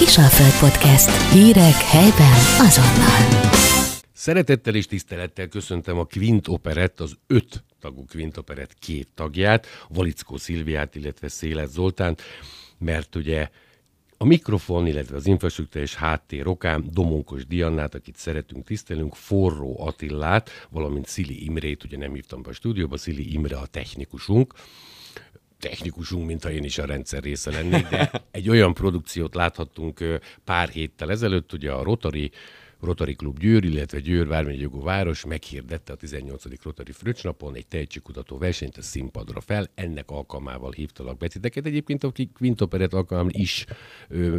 Kisalföld Podcast. Hírek helyben azonnal. Szeretettel és tisztelettel köszöntem a Quint Operett, az öt tagú Quint Operett két tagját, Valickó Szilviát, illetve Szélet Zoltánt, mert ugye a mikrofon, illetve az infrastruktúrás háttér okán Domonkos Diannát, akit szeretünk, tisztelünk, Forró Attillát, valamint Szili Imrét, ugye nem hívtam be a stúdióba, Szili Imre a technikusunk, technikusunk, mintha én is a rendszer része lennék, de egy olyan produkciót láthattunk pár héttel ezelőtt, ugye a Rotary Rotary Klub Győr, illetve Győr vármegyjogó város meghirdette a 18. Rotary Fröccsnapon egy tehetségkutató versenyt a színpadra fel. Ennek alkalmával hívtalak betiteket. Egyébként a Quintoperet alkalmával is ö,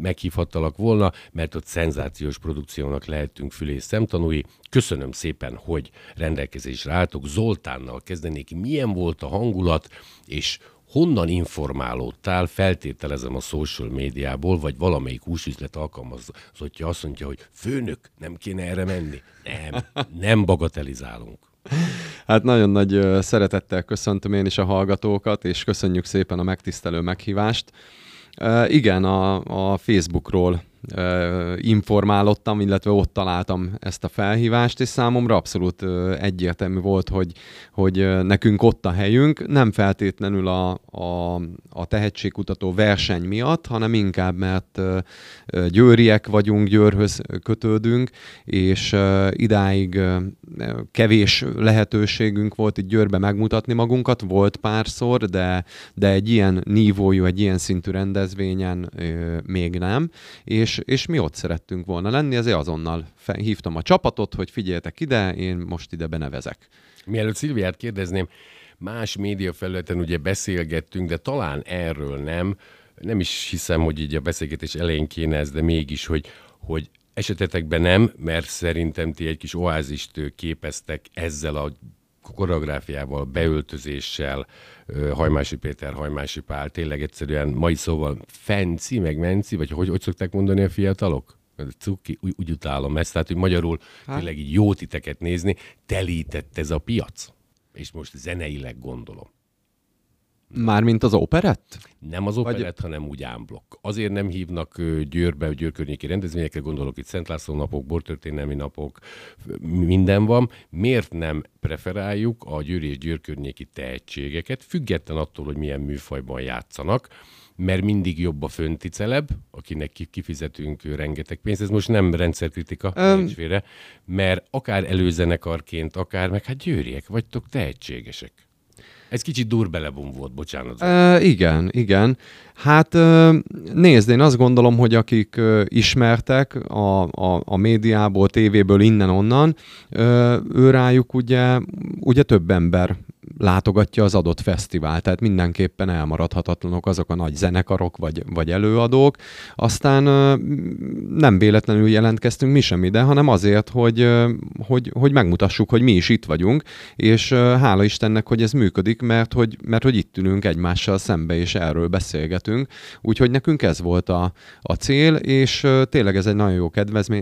meghívhattalak volna, mert ott szenzációs produkciónak lehetünk fülés szemtanúi. Köszönöm szépen, hogy rendelkezésre álltok. Zoltánnal kezdenék, milyen volt a hangulat, és honnan informálódtál, feltételezem a social médiából, vagy valamelyik húsüzlet alkalmazottja azt mondja, hogy főnök, nem kéne erre menni. Nem, nem bagatelizálunk. Hát nagyon nagy szeretettel köszöntöm én is a hallgatókat, és köszönjük szépen a megtisztelő meghívást. Igen, a, a Facebookról informálottam, illetve ott találtam ezt a felhívást, és számomra abszolút egyértelmű volt, hogy, hogy nekünk ott a helyünk, nem feltétlenül a, a, a tehetségkutató verseny miatt, hanem inkább, mert győriek vagyunk, Győrhöz kötődünk, és idáig kevés lehetőségünk volt itt Győrbe megmutatni magunkat, volt párszor, de, de egy ilyen nívójú, egy ilyen szintű rendezvényen még nem, és és, mi ott szerettünk volna lenni, ezért azonnal hívtam a csapatot, hogy figyeljetek ide, én most ide benevezek. Mielőtt Szilviát kérdezném, más média felületen ugye beszélgettünk, de talán erről nem, nem is hiszem, hogy így a beszélgetés elején kéne ez, de mégis, hogy, hogy esetetekben nem, mert szerintem ti egy kis oázist képeztek ezzel a koreográfiával, beöltözéssel, Hajmási Péter, Hajmási Pál, tényleg egyszerűen mai szóval fenci, meg menci, vagy hogy, hogy szokták mondani a fiatalok? Cuki, úgy, úgy utálom ezt, tehát hogy magyarul hát. tényleg így jó titeket nézni, telített ez a piac. És most zeneileg gondolom. Mármint az operett? Nem az operett, Vagy... hanem úgy ámblok. Azért nem hívnak Győrbe, Győr környéki rendezvényekre, gondolok itt Szent László napok, bortörténelmi napok, minden van. Miért nem preferáljuk a Győr és Győr környéki tehetségeket, független attól, hogy milyen műfajban játszanak, mert mindig jobb a fönti celeb, akinek kifizetünk rengeteg pénzt. Ez most nem rendszerkritika, um, félre, mert akár előzenekarként, akár meg hát győriek vagytok, tehetségesek. Ez kicsit durbelebum volt, bocsánat. E, igen, igen. Hát nézd, én azt gondolom, hogy akik ismertek a, a, a médiából, tévéből, innen-onnan, ő rájuk ugye, ugye több ember látogatja az adott fesztivál, tehát mindenképpen elmaradhatatlanok azok a nagy zenekarok vagy, vagy előadók. Aztán nem véletlenül jelentkeztünk mi sem ide, hanem azért, hogy, hogy, hogy megmutassuk, hogy mi is itt vagyunk, és hála Istennek, hogy ez működik, mert hogy, mert hogy itt ülünk egymással szembe, és erről beszélgetünk. Úgyhogy nekünk ez volt a, a cél, és tényleg ez egy nagyon jó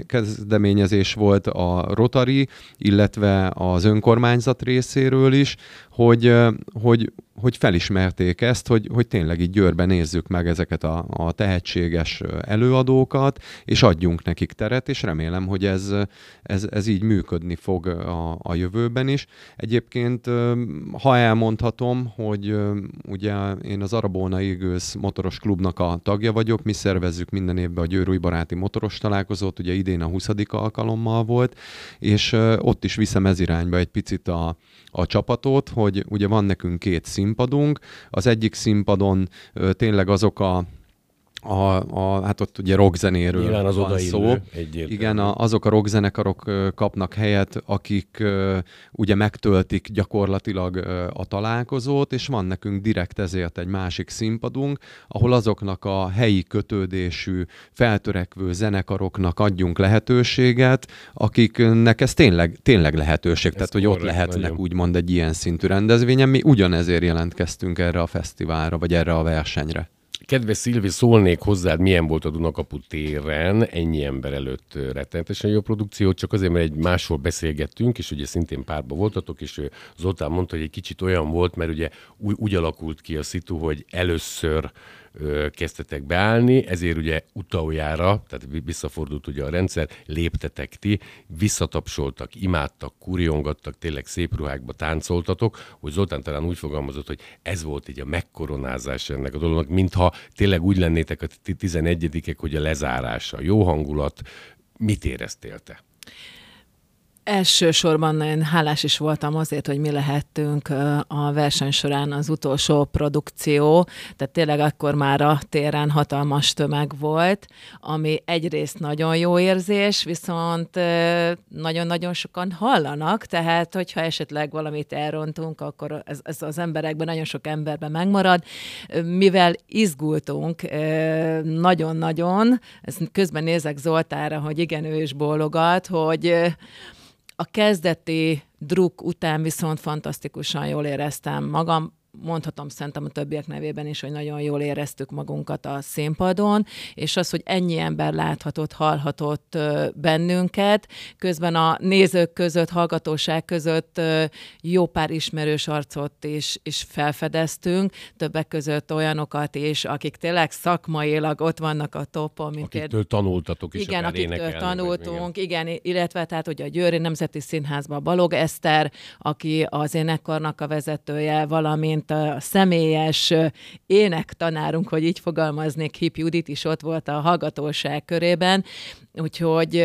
kezdeményezés volt a Rotary, illetve az önkormányzat részéről is, hogy, hogy hogy felismerték ezt, hogy, hogy tényleg így Győrben nézzük meg ezeket a, a tehetséges előadókat, és adjunk nekik teret, és remélem, hogy ez, ez, ez így működni fog a, a jövőben is. Egyébként, ha elmondhatom, hogy ugye én az Arabóna Eagles motoros klubnak a tagja vagyok, mi szervezzük minden évben a Győrúj Baráti Motoros találkozót, ugye idén a 20. alkalommal volt, és ott is viszem ez irányba egy picit a, a csapatot, hogy ugye van nekünk két színpadunk, az egyik színpadon tényleg azok a a, a, hát ott ugye rockzenéről Nyilván az van szó. Igen, a, azok a rockzenekarok kapnak helyet, akik ugye megtöltik gyakorlatilag a találkozót, és van nekünk direkt ezért egy másik színpadunk, ahol azoknak a helyi kötődésű, feltörekvő zenekaroknak adjunk lehetőséget, akiknek ez tényleg, tényleg lehetőség, ez tehát hogy ott lehetnek nagyon. úgymond egy ilyen szintű rendezvényen. Mi ugyanezért jelentkeztünk erre a fesztiválra, vagy erre a versenyre. Kedves Szilvi, szólnék hozzád, milyen volt a Dunakapu téren, ennyi ember előtt rettenetesen jó produkció, csak azért, mert egy máshol beszélgettünk, és ugye szintén párba voltatok, és Zoltán mondta, hogy egy kicsit olyan volt, mert ugye úgy, úgy alakult ki a szitu, hogy először kezdtetek beállni, ezért ugye utoljára, tehát visszafordult ugye a rendszer, léptetek ti, visszatapsoltak, imádtak, kurjongattak, tényleg szép ruhákba táncoltatok, hogy Zoltán talán úgy fogalmazott, hogy ez volt így a megkoronázás ennek a dolognak, mintha tényleg úgy lennétek a 11 hogy a lezárása, jó hangulat, mit éreztél te? Elsősorban nagyon hálás is voltam azért, hogy mi lehettünk a verseny során az utolsó produkció, tehát tényleg akkor már a téren hatalmas tömeg volt, ami egyrészt nagyon jó érzés, viszont nagyon-nagyon sokan hallanak, tehát hogyha esetleg valamit elrontunk, akkor ez, ez az emberekben, nagyon sok emberben megmarad. Mivel izgultunk nagyon-nagyon, közben nézek Zoltára, hogy igen, ő is bólogat, hogy a kezdeti druk után viszont fantasztikusan jól éreztem magam, mondhatom szerintem a többiek nevében is, hogy nagyon jól éreztük magunkat a színpadon, és az, hogy ennyi ember láthatott, hallhatott bennünket, közben a nézők között, hallgatóság között jó pár ismerős arcot is, is felfedeztünk, többek között olyanokat is, akik tényleg szakmailag ott vannak a topon. Mint akiktől ér... tanultatok is Igen, akiktől tanultunk, igen. igen, illetve tehát ugye a Győri Nemzeti Színházban Balog Eszter, aki az énekkarnak a vezetője, valamint mint a személyes énektanárunk, hogy így fogalmaznék, Hip Judit is ott volt a hallgatóság körében, úgyhogy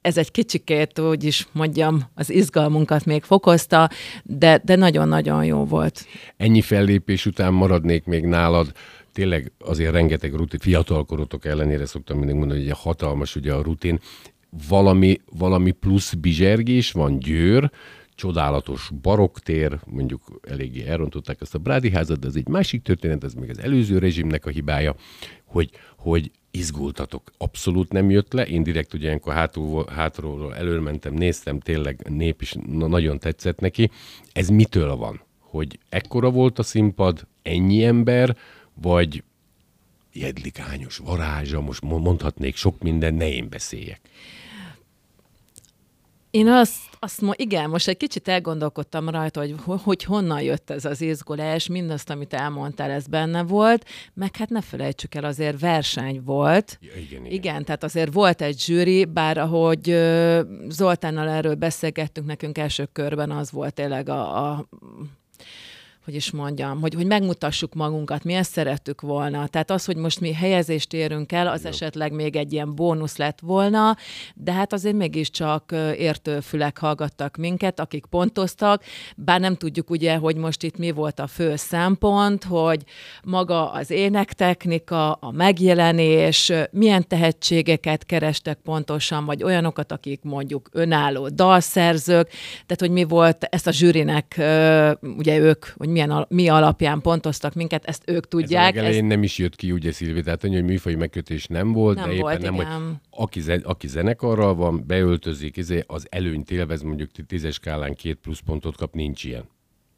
ez egy kicsikét, úgy is mondjam, az izgalmunkat még fokozta, de, de nagyon-nagyon jó volt. Ennyi fellépés után maradnék még nálad, tényleg azért rengeteg rutin, fiatalkorotok ellenére szoktam mindig mondani, hogy a hatalmas ugye a rutin, valami, valami plusz bizsergés van, győr, csodálatos baroktér, mondjuk eléggé elrontották ezt a Brádi házat, de ez egy másik történet, ez még az előző rezsimnek a hibája, hogy, hogy izgultatok. Abszolút nem jött le. Én direkt ugye ilyenkor hátul, hátról előmentem, néztem, tényleg nép is na, nagyon tetszett neki. Ez mitől van? Hogy ekkora volt a színpad, ennyi ember, vagy jedlikányos varázsa, most mondhatnék sok minden, ne én beszéljek. Én azt, azt mo- igen, most egy kicsit elgondolkodtam rajta, hogy, hogy honnan jött ez az izgulás, mindazt, amit elmondtál, ez benne volt, meg hát ne felejtsük el, azért verseny volt. Ja, igen, igen. igen, tehát azért volt egy zsűri, bár ahogy Zoltánnal erről beszélgettünk, nekünk első körben az volt tényleg a, a hogy is mondjam, hogy, hogy megmutassuk magunkat, mi ezt szerettük volna. Tehát az, hogy most mi helyezést érünk el, az Jó. esetleg még egy ilyen bónusz lett volna, de hát azért mégiscsak értőfülek hallgattak minket, akik pontoztak, bár nem tudjuk ugye, hogy most itt mi volt a fő szempont, hogy maga az énektechnika, a megjelenés, milyen tehetségeket kerestek pontosan, vagy olyanokat, akik mondjuk önálló dalszerzők, tehát hogy mi volt, ezt a zsűrinek, ugye ők, hogy milyen, mi alapján pontoztak minket, ezt ők tudják. Ez a nem is jött ki, ugye Szilvi, tehát hogy műfaj megkötés nem volt, nem de éppen volt, nem, igen. hogy aki, zen, aki zenekarral van, beöltözik, izé, az előnyt élvez, mondjuk tízes skálán két plusz pontot kap, nincs ilyen.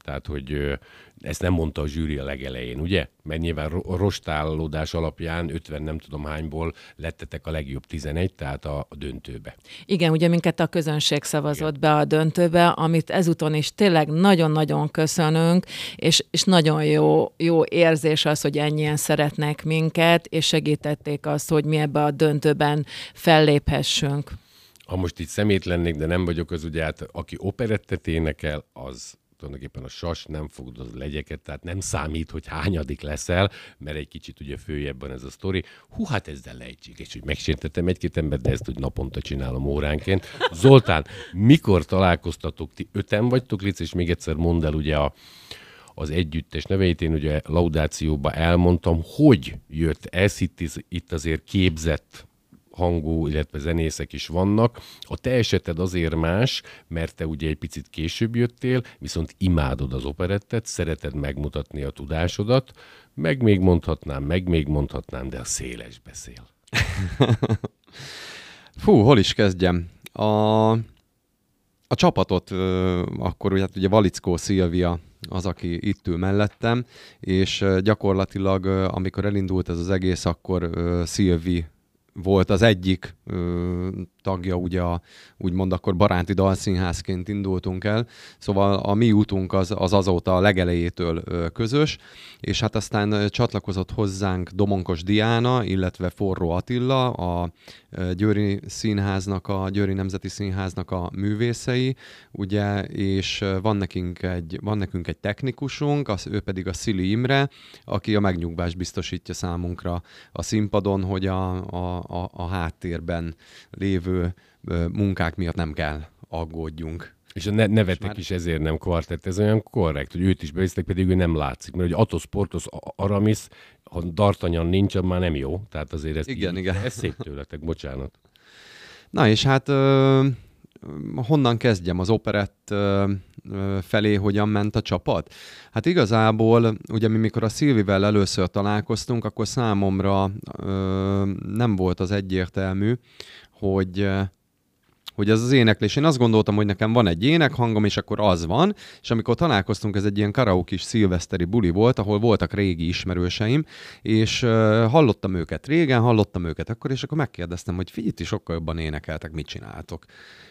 Tehát, hogy ezt nem mondta a zsűri a legelején, ugye? Mert nyilván rostálódás alapján 50 nem tudom hányból lettetek a legjobb 11, tehát a, a döntőbe. Igen, ugye minket a közönség szavazott Igen. be a döntőbe, amit ezúton is tényleg nagyon-nagyon köszönünk, és, és nagyon jó, jó érzés az, hogy ennyien szeretnek minket, és segítették azt, hogy mi ebbe a döntőben felléphessünk. Ha most itt szemét lennék, de nem vagyok, az ugye hát aki operettet énekel, az tulajdonképpen a sas nem fogod az legyeket, tehát nem számít, hogy hányadik leszel, mert egy kicsit ugye főjebben ez a sztori. Hú, hát ezzel lehetséges, hogy megsértettem egy-két embert, de ezt úgy naponta csinálom óránként. Zoltán, mikor találkoztatok? Ti öten vagytok, Lic, és még egyszer mondd el ugye a, az együttes neveit. Én ugye laudációba elmondtam, hogy jött ez, itt, itt azért képzett hangú, illetve zenészek is vannak. A te eseted azért más, mert te ugye egy picit később jöttél, viszont imádod az operettet, szereted megmutatni a tudásodat, meg még mondhatnám, meg még mondhatnám, de a széles beszél. Fú, hol is kezdjem? A, a csapatot, akkor ugye, hát ugye Valickó Szilvia az, aki itt ül mellettem, és gyakorlatilag, amikor elindult ez az egész, akkor Szilvi volt az egyik ö, tagja, ugye a, úgymond akkor baráti dalszínházként indultunk el, szóval a mi útunk az, az azóta a legelejétől ö, közös, és hát aztán csatlakozott hozzánk Domonkos Diána, illetve Forró Attila, a ö, Győri Színháznak, a Győri Nemzeti Színháznak a művészei, ugye, és van nekünk egy, van nekünk egy technikusunk, az, ő pedig a Szili Imre, aki a megnyugvást biztosítja számunkra a színpadon, hogy a, a, a, a háttérben lévő munkák miatt nem kell aggódjunk. És a ne- nevetek már- is ezért nem kvartett, ez olyan korrekt, hogy őt is bevisztek, pedig ő nem látszik. Mert hogy Atos, Portos, Aramis, ha Dartanyan nincs, az már nem jó. Tehát azért ez, Igen, igen. ez szép tőletek, bocsánat. Na és hát ö, honnan kezdjem az operett felé, hogyan ment a csapat? Hát igazából, ugye mi mikor a Szilvivel először találkoztunk, akkor számomra nem volt az egyértelmű, hogy hogy ez az éneklés. Én azt gondoltam, hogy nekem van egy énekhangom, és akkor az van, és amikor találkoztunk, ez egy ilyen karaoke szilveszteri buli volt, ahol voltak régi ismerőseim, és uh, hallottam őket régen, hallottam őket akkor, és akkor megkérdeztem, hogy figyelj, ti sokkal jobban énekeltek, mit csináltok?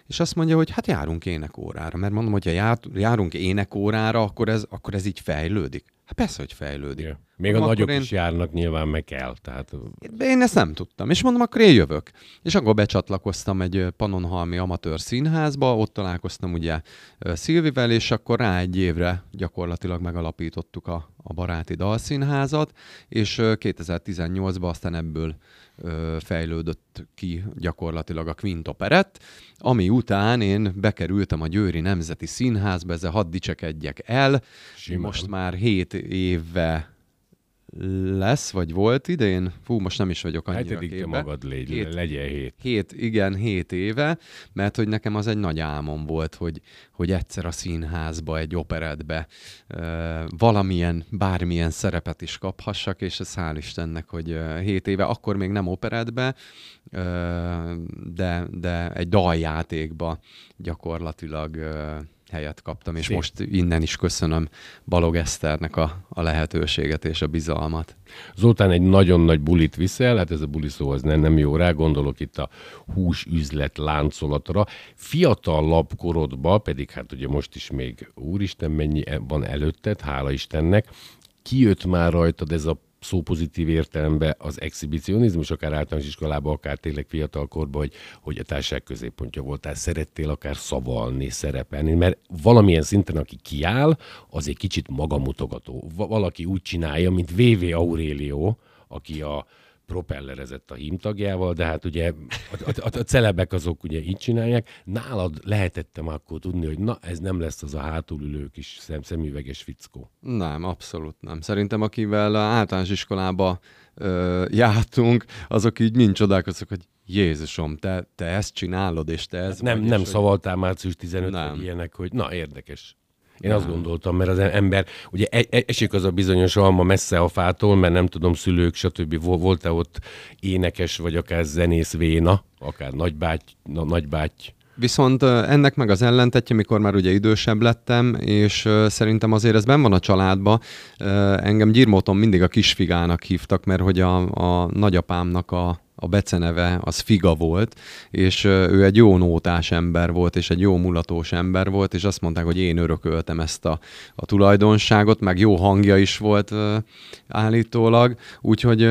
És azt mondja, hogy hát járunk énekórára, mert mondom, hogy ha jár, járunk énekórára, akkor ez, akkor ez így fejlődik. Hát persze, hogy fejlődik. Ja. Még a nagyok én- is járnak, nyilván meg kell. Tehát én ezt nem tudtam, és mondom, akkor én jövök. És akkor becsatlakoztam egy ö, Pannonhalmi amatőr színházba, ott találkoztam ugye Szilvivel, és akkor rá egy évre gyakorlatilag megalapítottuk a, a baráti dalszínházat, és ö, 2018-ban aztán ebből fejlődött ki gyakorlatilag a Quint Operett, ami után én bekerültem a Győri Nemzeti Színházba, ezzel hadd dicsekedjek el, Simán. most már 7 éve lesz, vagy volt idén? Fú, most nem is vagyok annyira hetedik te képbe. magad légy, Hét. legyen hét. Hét, igen, hét éve, mert hogy nekem az egy nagy álmom volt, hogy, hogy egyszer a színházba, egy operetbe valamilyen, bármilyen szerepet is kaphassak, és ez hál' Istennek, hogy ö, hét éve, akkor még nem operetbe, de, de egy daljátékba gyakorlatilag helyet kaptam, és Szép. most innen is köszönöm Balog Eszternek a, a lehetőséget és a bizalmat. Zoltán egy nagyon nagy bulit viszel, hát ez a buli szó az nem, nem jó rá, gondolok itt a húsüzlet láncolatra. Fiatalabb korodba, pedig hát ugye most is még úristen mennyi e- van előtted, hála Istennek, kijött már rajtad ez a szó pozitív értelemben az exhibicionizmus, akár általános iskolában, akár tényleg fiatalkorban, hogy, hogy a társaság középpontja voltál, szerettél akár szavalni, szerepelni, mert valamilyen szinten, aki kiáll, az egy kicsit magamutogató. Va- valaki úgy csinálja, mint VV Aurelio, aki a propellerezett a hímtagjával, de hát ugye a, a, a, celebek azok ugye így csinálják. Nálad lehetettem akkor tudni, hogy na, ez nem lesz az a hátulülő kis szem, szemüveges fickó. Nem, abszolút nem. Szerintem akivel általános iskolába ö, jártunk, azok így mind csodálkoztak, hogy Jézusom, te, te ezt csinálod, és te ez Nem, vagy, nem és hogy- szavaltál március 15 Nem. ilyenek, hogy na, érdekes. Én azt gondoltam, mert az ember, ugye e- e- esik az a bizonyos alma messze a fától, mert nem tudom, szülők, stb. Vol- Volt-e ott énekes, vagy akár zenész véna, akár nagybáty, na, nagybáty, Viszont ennek meg az ellentetje, mikor már ugye idősebb lettem, és szerintem azért ez benn van a családba. Engem Gyirmóton mindig a kisfigának hívtak, mert hogy a, a nagyapámnak a, a beceneve az Figa volt, és ő egy jó nótás ember volt, és egy jó mulatós ember volt, és azt mondták, hogy én örököltem ezt a, a tulajdonságot, meg jó hangja is volt állítólag, úgyhogy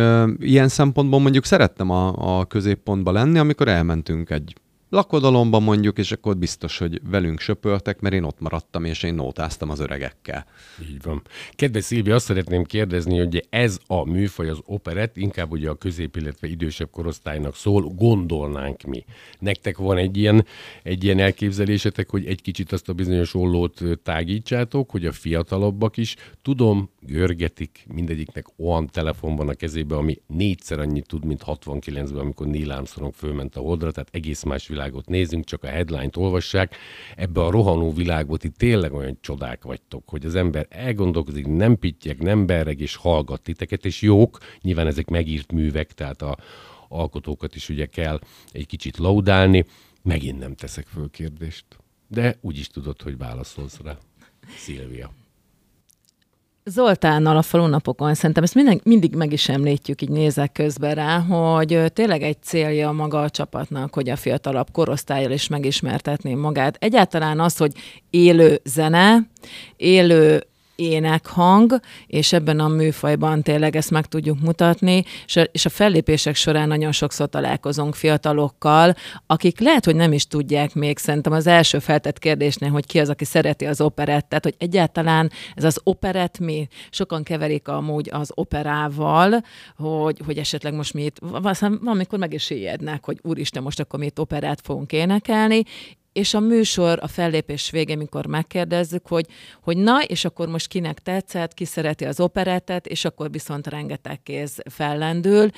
ilyen szempontból mondjuk szerettem a, a középpontba lenni, amikor elmentünk egy lakodalomban mondjuk, és akkor biztos, hogy velünk söpörtek, mert én ott maradtam, és én nótáztam az öregekkel. Így van. Kedves Szilvi, azt szeretném kérdezni, hogy ez a műfaj, az operett, inkább ugye a közép, illetve idősebb korosztálynak szól, gondolnánk mi. Nektek van egy ilyen, egy ilyen elképzelésetek, hogy egy kicsit azt a bizonyos ollót tágítsátok, hogy a fiatalabbak is, tudom, görgetik, mindegyiknek olyan telefon van a kezébe, ami négyszer annyit tud, mint 69-ben, amikor Neil Armstrong fölment a holdra, tehát egész más világot nézünk, csak a headline-t olvassák. Ebbe a rohanó világban ti tényleg olyan csodák vagytok, hogy az ember elgondolkozik, nem pittyek, nem berreg és hallgat titeket, és jók, nyilván ezek megírt művek, tehát a alkotókat is ugye kell egy kicsit laudálni. Megint nem teszek föl kérdést, de úgy is tudod, hogy válaszolsz rá. Szilvia. Zoltánnal a falunapokon szerintem ezt minden, mindig meg is említjük, így nézek közben rá, hogy tényleg egy célja maga a csapatnak, hogy a fiatalabb korosztályjal is megismertetni magát. Egyáltalán az, hogy élő zene, élő énekhang, és ebben a műfajban tényleg ezt meg tudjuk mutatni, és a, és fellépések során nagyon sokszor találkozunk fiatalokkal, akik lehet, hogy nem is tudják még, szerintem az első feltett kérdésnél, hogy ki az, aki szereti az operettet, hogy egyáltalán ez az operett mi? Sokan keverik amúgy az operával, hogy, hogy esetleg most mi itt, valamikor meg is ijednek, hogy úristen, most akkor mi operát fogunk énekelni, és a műsor, a fellépés végén, mikor megkérdezzük, hogy, hogy na, és akkor most kinek tetszett, ki szereti az operettet, és akkor viszont rengeteg kéz fellendül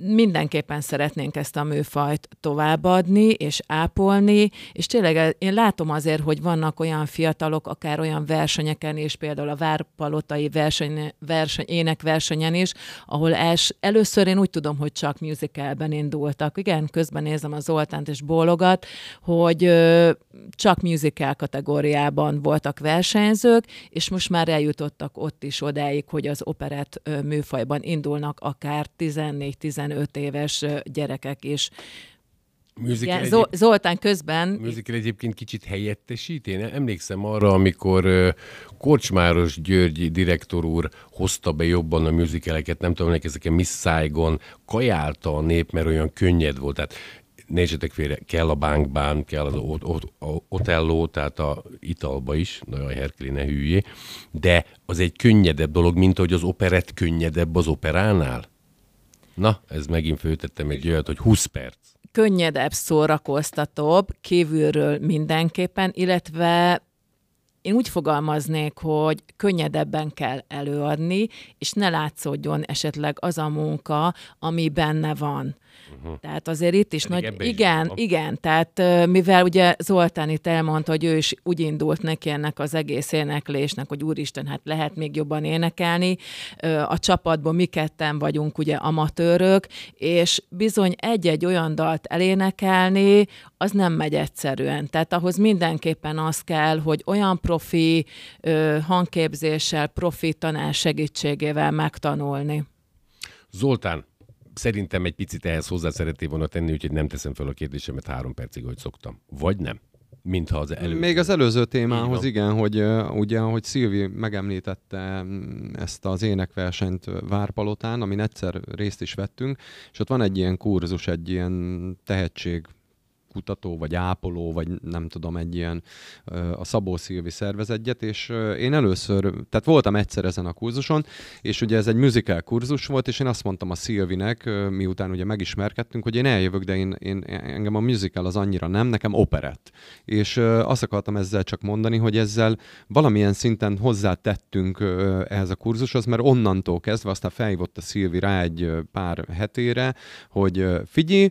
mindenképpen szeretnénk ezt a műfajt továbbadni és ápolni, és tényleg én látom azért, hogy vannak olyan fiatalok, akár olyan versenyeken is, például a Várpalotai verseny, verseny, énekversenyen is, ahol els, először én úgy tudom, hogy csak musicalben indultak. Igen, közben nézem a Zoltánt és bólogat, hogy ö, csak musical kategóriában voltak versenyzők, és most már eljutottak ott is odáig, hogy az operett ö, műfajban indulnak akár 14-15 15 éves gyerekek is. Musical Igen, Zol- Zoltán közben... Musical egyébként kicsit helyettesít. Én emlékszem arra, amikor Korcsmáros György direktor úr hozta be jobban a musicaleket, nem tudom, ezeken Miss Saigon, kajálta a nép, mert olyan könnyed volt. Tehát nézzetek félre, kell a bankbán, kell az Otello, tehát a italba is, nagyon Herkeli ne hülyé, de az egy könnyedebb dolog, mint hogy az operett könnyedebb az operánál. Na, ez megint főtettem egy olyat, hogy 20 perc. Könnyedebb, szórakoztatóbb, kívülről mindenképpen, illetve én úgy fogalmaznék, hogy könnyedebben kell előadni, és ne látszódjon esetleg az a munka, ami benne van. Uh-huh. Tehát azért itt is Pedig nagy... Igen, is igen. Tehát mivel ugye Zoltán itt elmondta, hogy ő is úgy indult neki ennek az egész éneklésnek, hogy úristen, hát lehet még jobban énekelni. A csapatban mi ketten vagyunk ugye amatőrök, és bizony egy-egy olyan dalt elénekelni, az nem megy egyszerűen. Tehát ahhoz mindenképpen az kell, hogy olyan profi hangképzéssel, profi tanár segítségével megtanulni. Zoltán, szerintem egy picit ehhez hozzá szeretné volna tenni, úgyhogy nem teszem fel a kérdésemet három percig, hogy szoktam. Vagy nem? Mintha az előző. Még az előző témához, igen, hogy uh, ugye, hogy Szilvi megemlítette mm, ezt az énekversenyt Várpalotán, amin egyszer részt is vettünk, és ott van egy ilyen kurzus, egy ilyen tehetség kutató, vagy ápoló, vagy nem tudom, egy ilyen a Szabó Szilvi szervezetjet, és én először, tehát voltam egyszer ezen a kurzuson, és ugye ez egy musical kurzus volt, és én azt mondtam a Szilvinek, miután ugye megismerkedtünk, hogy én eljövök, de én, én engem a musical az annyira nem, nekem operett. És azt akartam ezzel csak mondani, hogy ezzel valamilyen szinten hozzátettünk ehhez a kurzushoz, mert onnantól kezdve aztán felhívott a Szilvi rá egy pár hetére, hogy figyelj,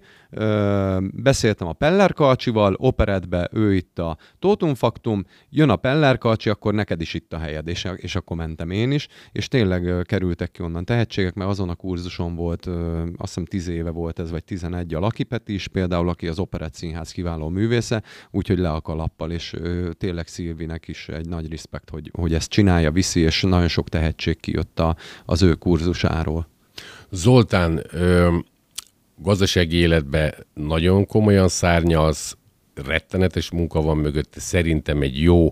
beszéltem a Peller Kalcsival, operetbe ő itt a Tótumfaktum, jön a Peller Kalcsi, akkor neked is itt a helyed, és, és akkor mentem én is, és tényleg kerültek ki onnan tehetségek, mert azon a kurzuson volt, azt hiszem 10 éve volt ez, vagy 11 a Laki Peti is, például, aki az Operett Színház kiváló művésze, úgyhogy le a kalappal, és tényleg Szilvinek is egy nagy respekt, hogy, hogy ezt csinálja, viszi, és nagyon sok tehetség kijött a, az ő kurzusáról. Zoltán, ö- gazdasági életbe nagyon komolyan szárnyalsz, rettenetes munka van mögött, szerintem egy jó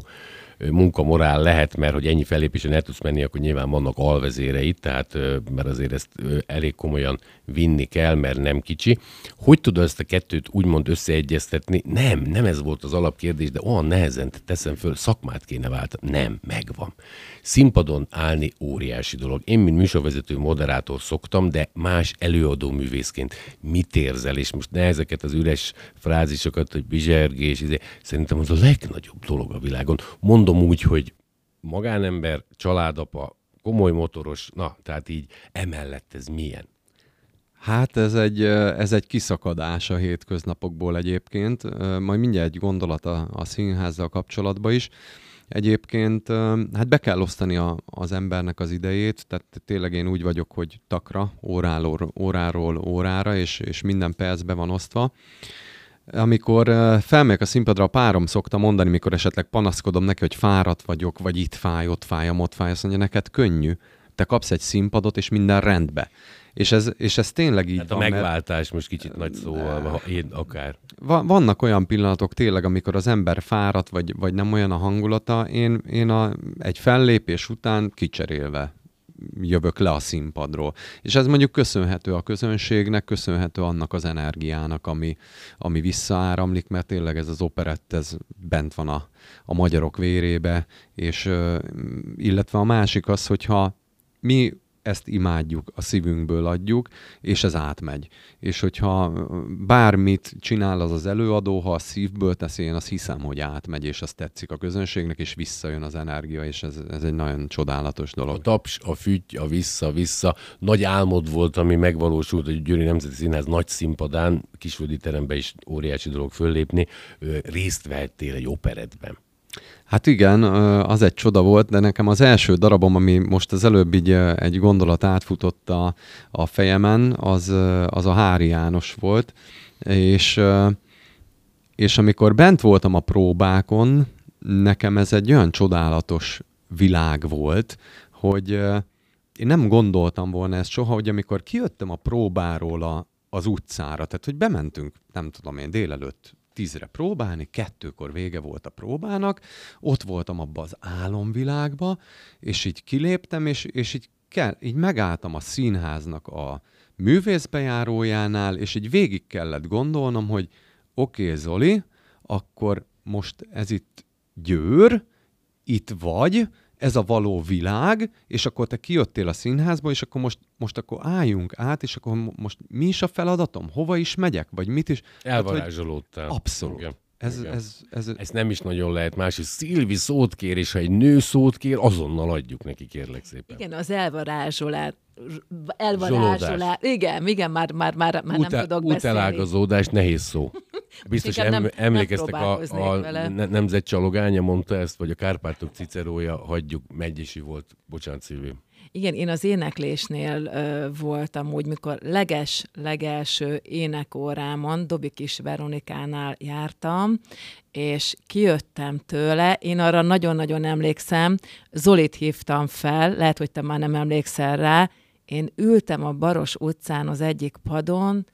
munkamorál lehet, mert hogy ennyi fellépésen el tudsz menni, akkor nyilván vannak alvezéreit, tehát mert azért ezt elég komolyan vinni kell, mert nem kicsi. Hogy tudod ezt a kettőt úgymond összeegyeztetni? Nem, nem ez volt az alapkérdés, de olyan nehezen teszem föl, szakmát kéne váltani. Nem, megvan. Színpadon állni óriási dolog. Én, mint műsorvezető, moderátor szoktam, de más előadó művészként mit érzel, és most ne ezeket az üres frázisokat, hogy bizsergés, izé, szerintem az a legnagyobb dolog a világon. Mondom úgy, hogy magánember, családapa, komoly motoros, na, tehát így emellett ez milyen? Hát ez egy, ez egy kiszakadás a hétköznapokból egyébként. Majd mindjárt egy gondolat a, a színházzal kapcsolatban is. Egyébként hát be kell osztani a, az embernek az idejét, tehát tényleg én úgy vagyok, hogy takra, óráról, óráról órára, és, és minden percbe van osztva. amikor felmegyek a színpadra, a párom szokta mondani, mikor esetleg panaszkodom neki, hogy fáradt vagyok, vagy itt fáj, ott fáj, ott fáj, azt mondja, neked könnyű. Te kapsz egy színpadot, és minden rendbe. És ez, és ez tényleg így hát van. a megváltás mert... most kicsit nagy szó, ha én akár. Vannak olyan pillanatok tényleg, amikor az ember fáradt, vagy, vagy nem olyan a hangulata. Én, én a, egy fellépés után kicserélve jövök le a színpadról. És ez mondjuk köszönhető a közönségnek, köszönhető annak az energiának, ami, ami visszaáramlik, mert tényleg ez az operett, ez bent van a, a magyarok vérébe, és illetve a másik az, hogyha mi ezt imádjuk, a szívünkből adjuk, és ez átmegy. És hogyha bármit csinál az az előadó, ha a szívből teszi, én azt hiszem, hogy átmegy, és azt tetszik a közönségnek, és visszajön az energia, és ez, ez egy nagyon csodálatos dolog. A taps, a füty, a vissza-vissza. Nagy álmod volt, ami megvalósult, hogy Győri Nemzeti Színház nagy színpadán, kisföldi teremben is óriási dolog föllépni, részt vehettél egy operetben. Hát igen, az egy csoda volt, de nekem az első darabom, ami most az előbb így egy gondolat átfutott a, a fejemen, az, az a Hári János volt, és, és amikor bent voltam a próbákon, nekem ez egy olyan csodálatos világ volt, hogy én nem gondoltam volna ezt soha, hogy amikor kijöttem a próbáról a, az utcára, tehát hogy bementünk, nem tudom én, délelőtt tízre próbálni, kettőkor vége volt a próbának, ott voltam abba az álomvilágba, és így kiléptem, és, és így, kell, így megálltam a színháznak a művészbejárójánál, és így végig kellett gondolnom, hogy oké, okay, Zoli, akkor most ez itt Győr, itt vagy, ez a való világ, és akkor te kijöttél a színházba, és akkor most, most akkor álljunk át, és akkor most mi is a feladatom? Hova is megyek? Vagy mit is? Elvarázsolódtál. Hát, abszolút. Igen. Ez, Igen. ez, ez, ez, Ezt nem is nagyon lehet más, hogy Szilvi szót kér, és ha egy nő szót kér, azonnal adjuk neki, kérlek szépen. Igen, az elvarázsolás. Elvarázsolás. Igen, igen, már, már, már, már Ute, nem tudok beszélni. Utelágazódás, nehéz szó. Biztos em, nem, emlékeztek, nem a, a nemzet csalogánya mondta ezt, vagy a Kárpátok cicerója, hagyjuk, megyesi volt, bocsánat Szilvi. Igen, én az éneklésnél ö, voltam úgy, mikor leges, legelső énekórámon, Dobi Kis Veronikánál jártam, és kijöttem tőle, én arra nagyon-nagyon emlékszem, Zolit hívtam fel, lehet, hogy te már nem emlékszel rá, én ültem a Baros utcán az egyik padon,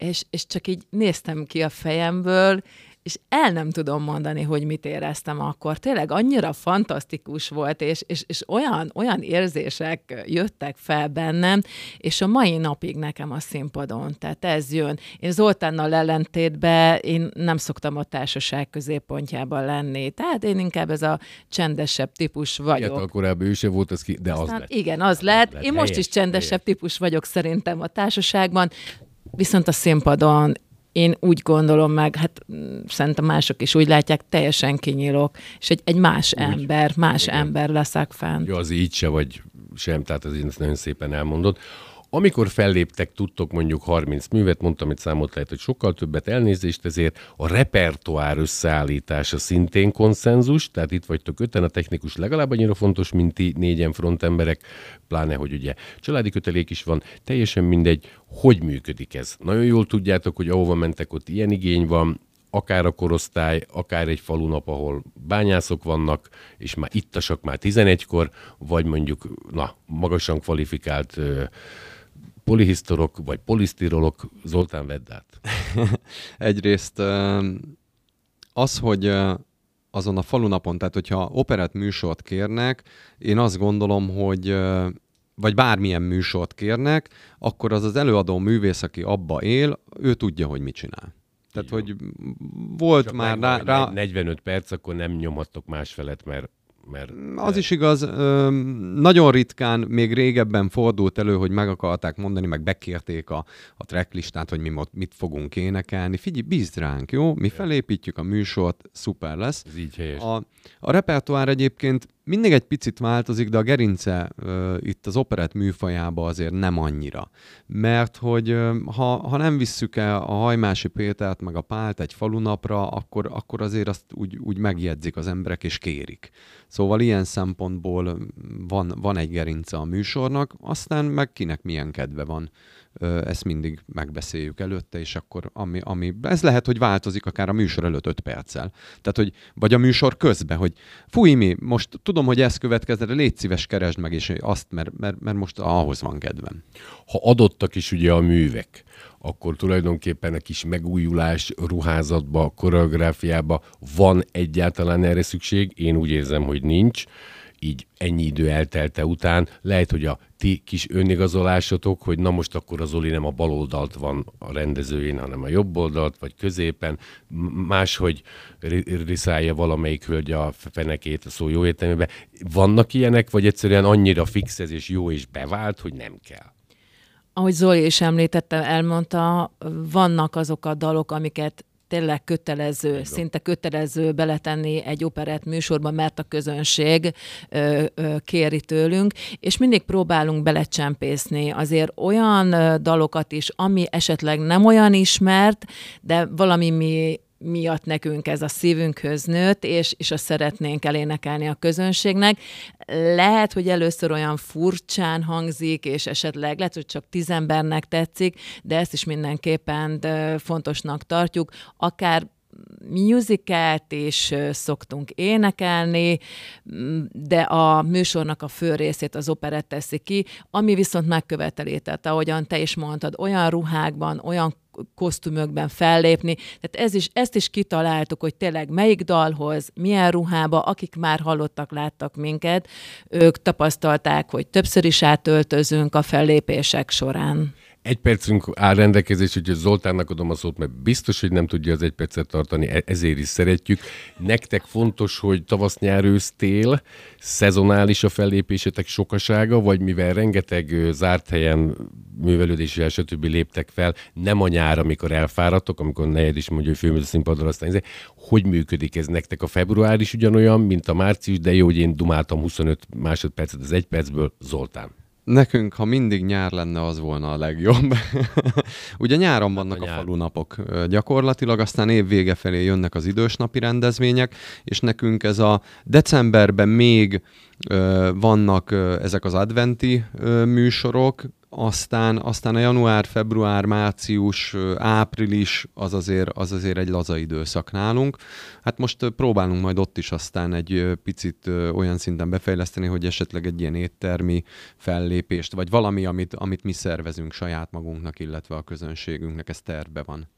és, és csak így néztem ki a fejemből, és el nem tudom mondani, hogy mit éreztem akkor. Tényleg annyira fantasztikus volt, és, és, és olyan, olyan érzések jöttek fel bennem, és a mai napig nekem a színpadon, tehát ez jön. Én Zoltánnal ellentétben én nem szoktam a társaság középpontjában lenni, tehát én inkább ez a csendesebb típus vagyok. Fiatal korábban ő se volt, az ki, de Aztán, az lett. Igen, az lett. Én most is csendesebb helyes. típus vagyok szerintem a társaságban, viszont a színpadon én úgy gondolom meg, hát mm, szerintem mások is úgy látják, teljesen kinyílok, és egy, egy más úgy, ember, más igen. ember leszek fent. Jó, az így se vagy sem, tehát az én nagyon szépen elmondod. Amikor felléptek, tudtok mondjuk 30 művet, mondtam, hogy számot lehet, hogy sokkal többet elnézést, ezért a repertoár összeállítása szintén konszenzus, tehát itt vagytok öten, a technikus legalább annyira fontos, mint ti négyen frontemberek, pláne, hogy ugye családi kötelék is van, teljesen mindegy, hogy működik ez. Nagyon jól tudjátok, hogy ahova mentek, ott ilyen igény van, akár a korosztály, akár egy falunap, ahol bányászok vannak, és már ittasak már 11-kor, vagy mondjuk na, magasan kvalifikált polihisztorok vagy polisztirolok, Zoltán vedd át. Egyrészt az, hogy azon a falunapon, tehát hogyha operett műsort kérnek, én azt gondolom, hogy vagy bármilyen műsort kérnek, akkor az az előadó művész, aki abba él, ő tudja, hogy mit csinál. Tehát, Jó. hogy volt Csak már rá, rá... 45 perc, akkor nem nyomhattok másfelet, mert mert... Az is igaz, nagyon ritkán, még régebben fordult elő, hogy meg akarták mondani, meg bekérték a, a tracklistát, hogy mi mit fogunk énekelni. Figyelj, bízd ránk, jó? Mi felépítjük a műsort, szuper lesz. Ez így helyes. A, a repertoár egyébként mindig egy picit változik, de a gerince uh, itt az operett műfajába azért nem annyira. Mert hogy uh, ha, ha nem visszük el a Hajmási Pétert meg a Pált egy falunapra, akkor, akkor azért azt úgy, úgy megjegyzik az emberek és kérik. Szóval ilyen szempontból van, van egy gerince a műsornak, aztán meg kinek milyen kedve van ezt mindig megbeszéljük előtte, és akkor ami, ami, ez lehet, hogy változik akár a műsor előtt 5 perccel. Tehát, hogy, vagy a műsor közben, hogy fúj mi, most tudom, hogy ez következett, de légy szíves, keresd meg, és azt, mert, mert, mert most ahhoz van kedvem. Ha adottak is ugye a művek, akkor tulajdonképpen egy kis megújulás ruházatba, koreográfiába van egyáltalán erre szükség? Én úgy érzem, hogy nincs így ennyi idő eltelte után, lehet, hogy a ti kis önigazolásotok, hogy na most akkor az Oli nem a bal oldalt van a rendezőjén, hanem a jobb oldalt, vagy középen, máshogy riszálja valamelyik hölgy a fenekét a szó jó értelmében. Vannak ilyenek, vagy egyszerűen annyira fix ez és jó és bevált, hogy nem kell? ahogy Zoli is említette, elmondta, vannak azok a dalok, amiket tényleg kötelező, Igen. szinte kötelező beletenni egy operett műsorba, mert a közönség ö, ö, kéri tőlünk, és mindig próbálunk belecsempészni azért olyan dalokat is, ami esetleg nem olyan ismert, de valami mi miatt nekünk ez a szívünkhöz nőtt, és, és azt szeretnénk elénekelni a közönségnek. Lehet, hogy először olyan furcsán hangzik, és esetleg lehet, hogy csak tíz tetszik, de ezt is mindenképpen fontosnak tartjuk, akár musicalt is szoktunk énekelni, de a műsornak a fő részét az operett teszi ki, ami viszont megköveteli, tehát ahogyan te is mondtad, olyan ruhákban, olyan kosztümökben fellépni. Tehát ez is, ezt is kitaláltuk, hogy tényleg melyik dalhoz, milyen ruhába, akik már hallottak, láttak minket, ők tapasztalták, hogy többször is átöltözünk a fellépések során. Egy percünk áll rendelkezés, hogy Zoltánnak adom a szót, mert biztos, hogy nem tudja az egy percet tartani, e- ezért is szeretjük. Nektek fontos, hogy tavasz, nyár, ősz, tél, szezonális a fellépésetek sokasága, vagy mivel rengeteg zárt helyen művelődési stb. léptek fel, nem a nyár, amikor elfáradtok, amikor negyed is mondja, hogy főműző színpadra, aztán hogy működik ez nektek? A február is ugyanolyan, mint a március, de jó, hogy én dumáltam 25 másodpercet az egy percből. Zoltán. Nekünk, ha mindig nyár lenne, az volna a legjobb. Ugye nyáron vannak hát a, a falunapok gyakorlatilag, aztán év vége felé jönnek az idősnapi rendezvények, és nekünk ez a decemberben még ö, vannak ö, ezek az adventi ö, műsorok, aztán, aztán a január, február, március, április az azért, az azért egy laza időszak nálunk. Hát most próbálunk majd ott is aztán egy picit olyan szinten befejleszteni, hogy esetleg egy ilyen éttermi fellépést, vagy valami, amit, amit mi szervezünk saját magunknak, illetve a közönségünknek, ez terve van.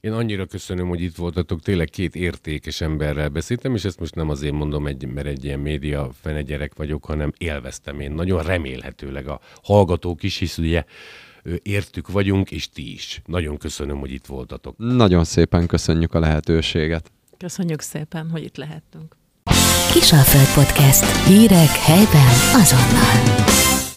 Én annyira köszönöm, hogy itt voltatok, tényleg két értékes emberrel beszéltem, és ezt most nem azért mondom, egy, mert egy ilyen média fenegyerek vagyok, hanem élveztem én. Nagyon remélhetőleg a hallgatók is, hisz ugye értük vagyunk, és ti is. Nagyon köszönöm, hogy itt voltatok. Nagyon szépen köszönjük a lehetőséget. Köszönjük szépen, hogy itt lehettünk. Kisalföld Podcast. Hírek helyben azonnal.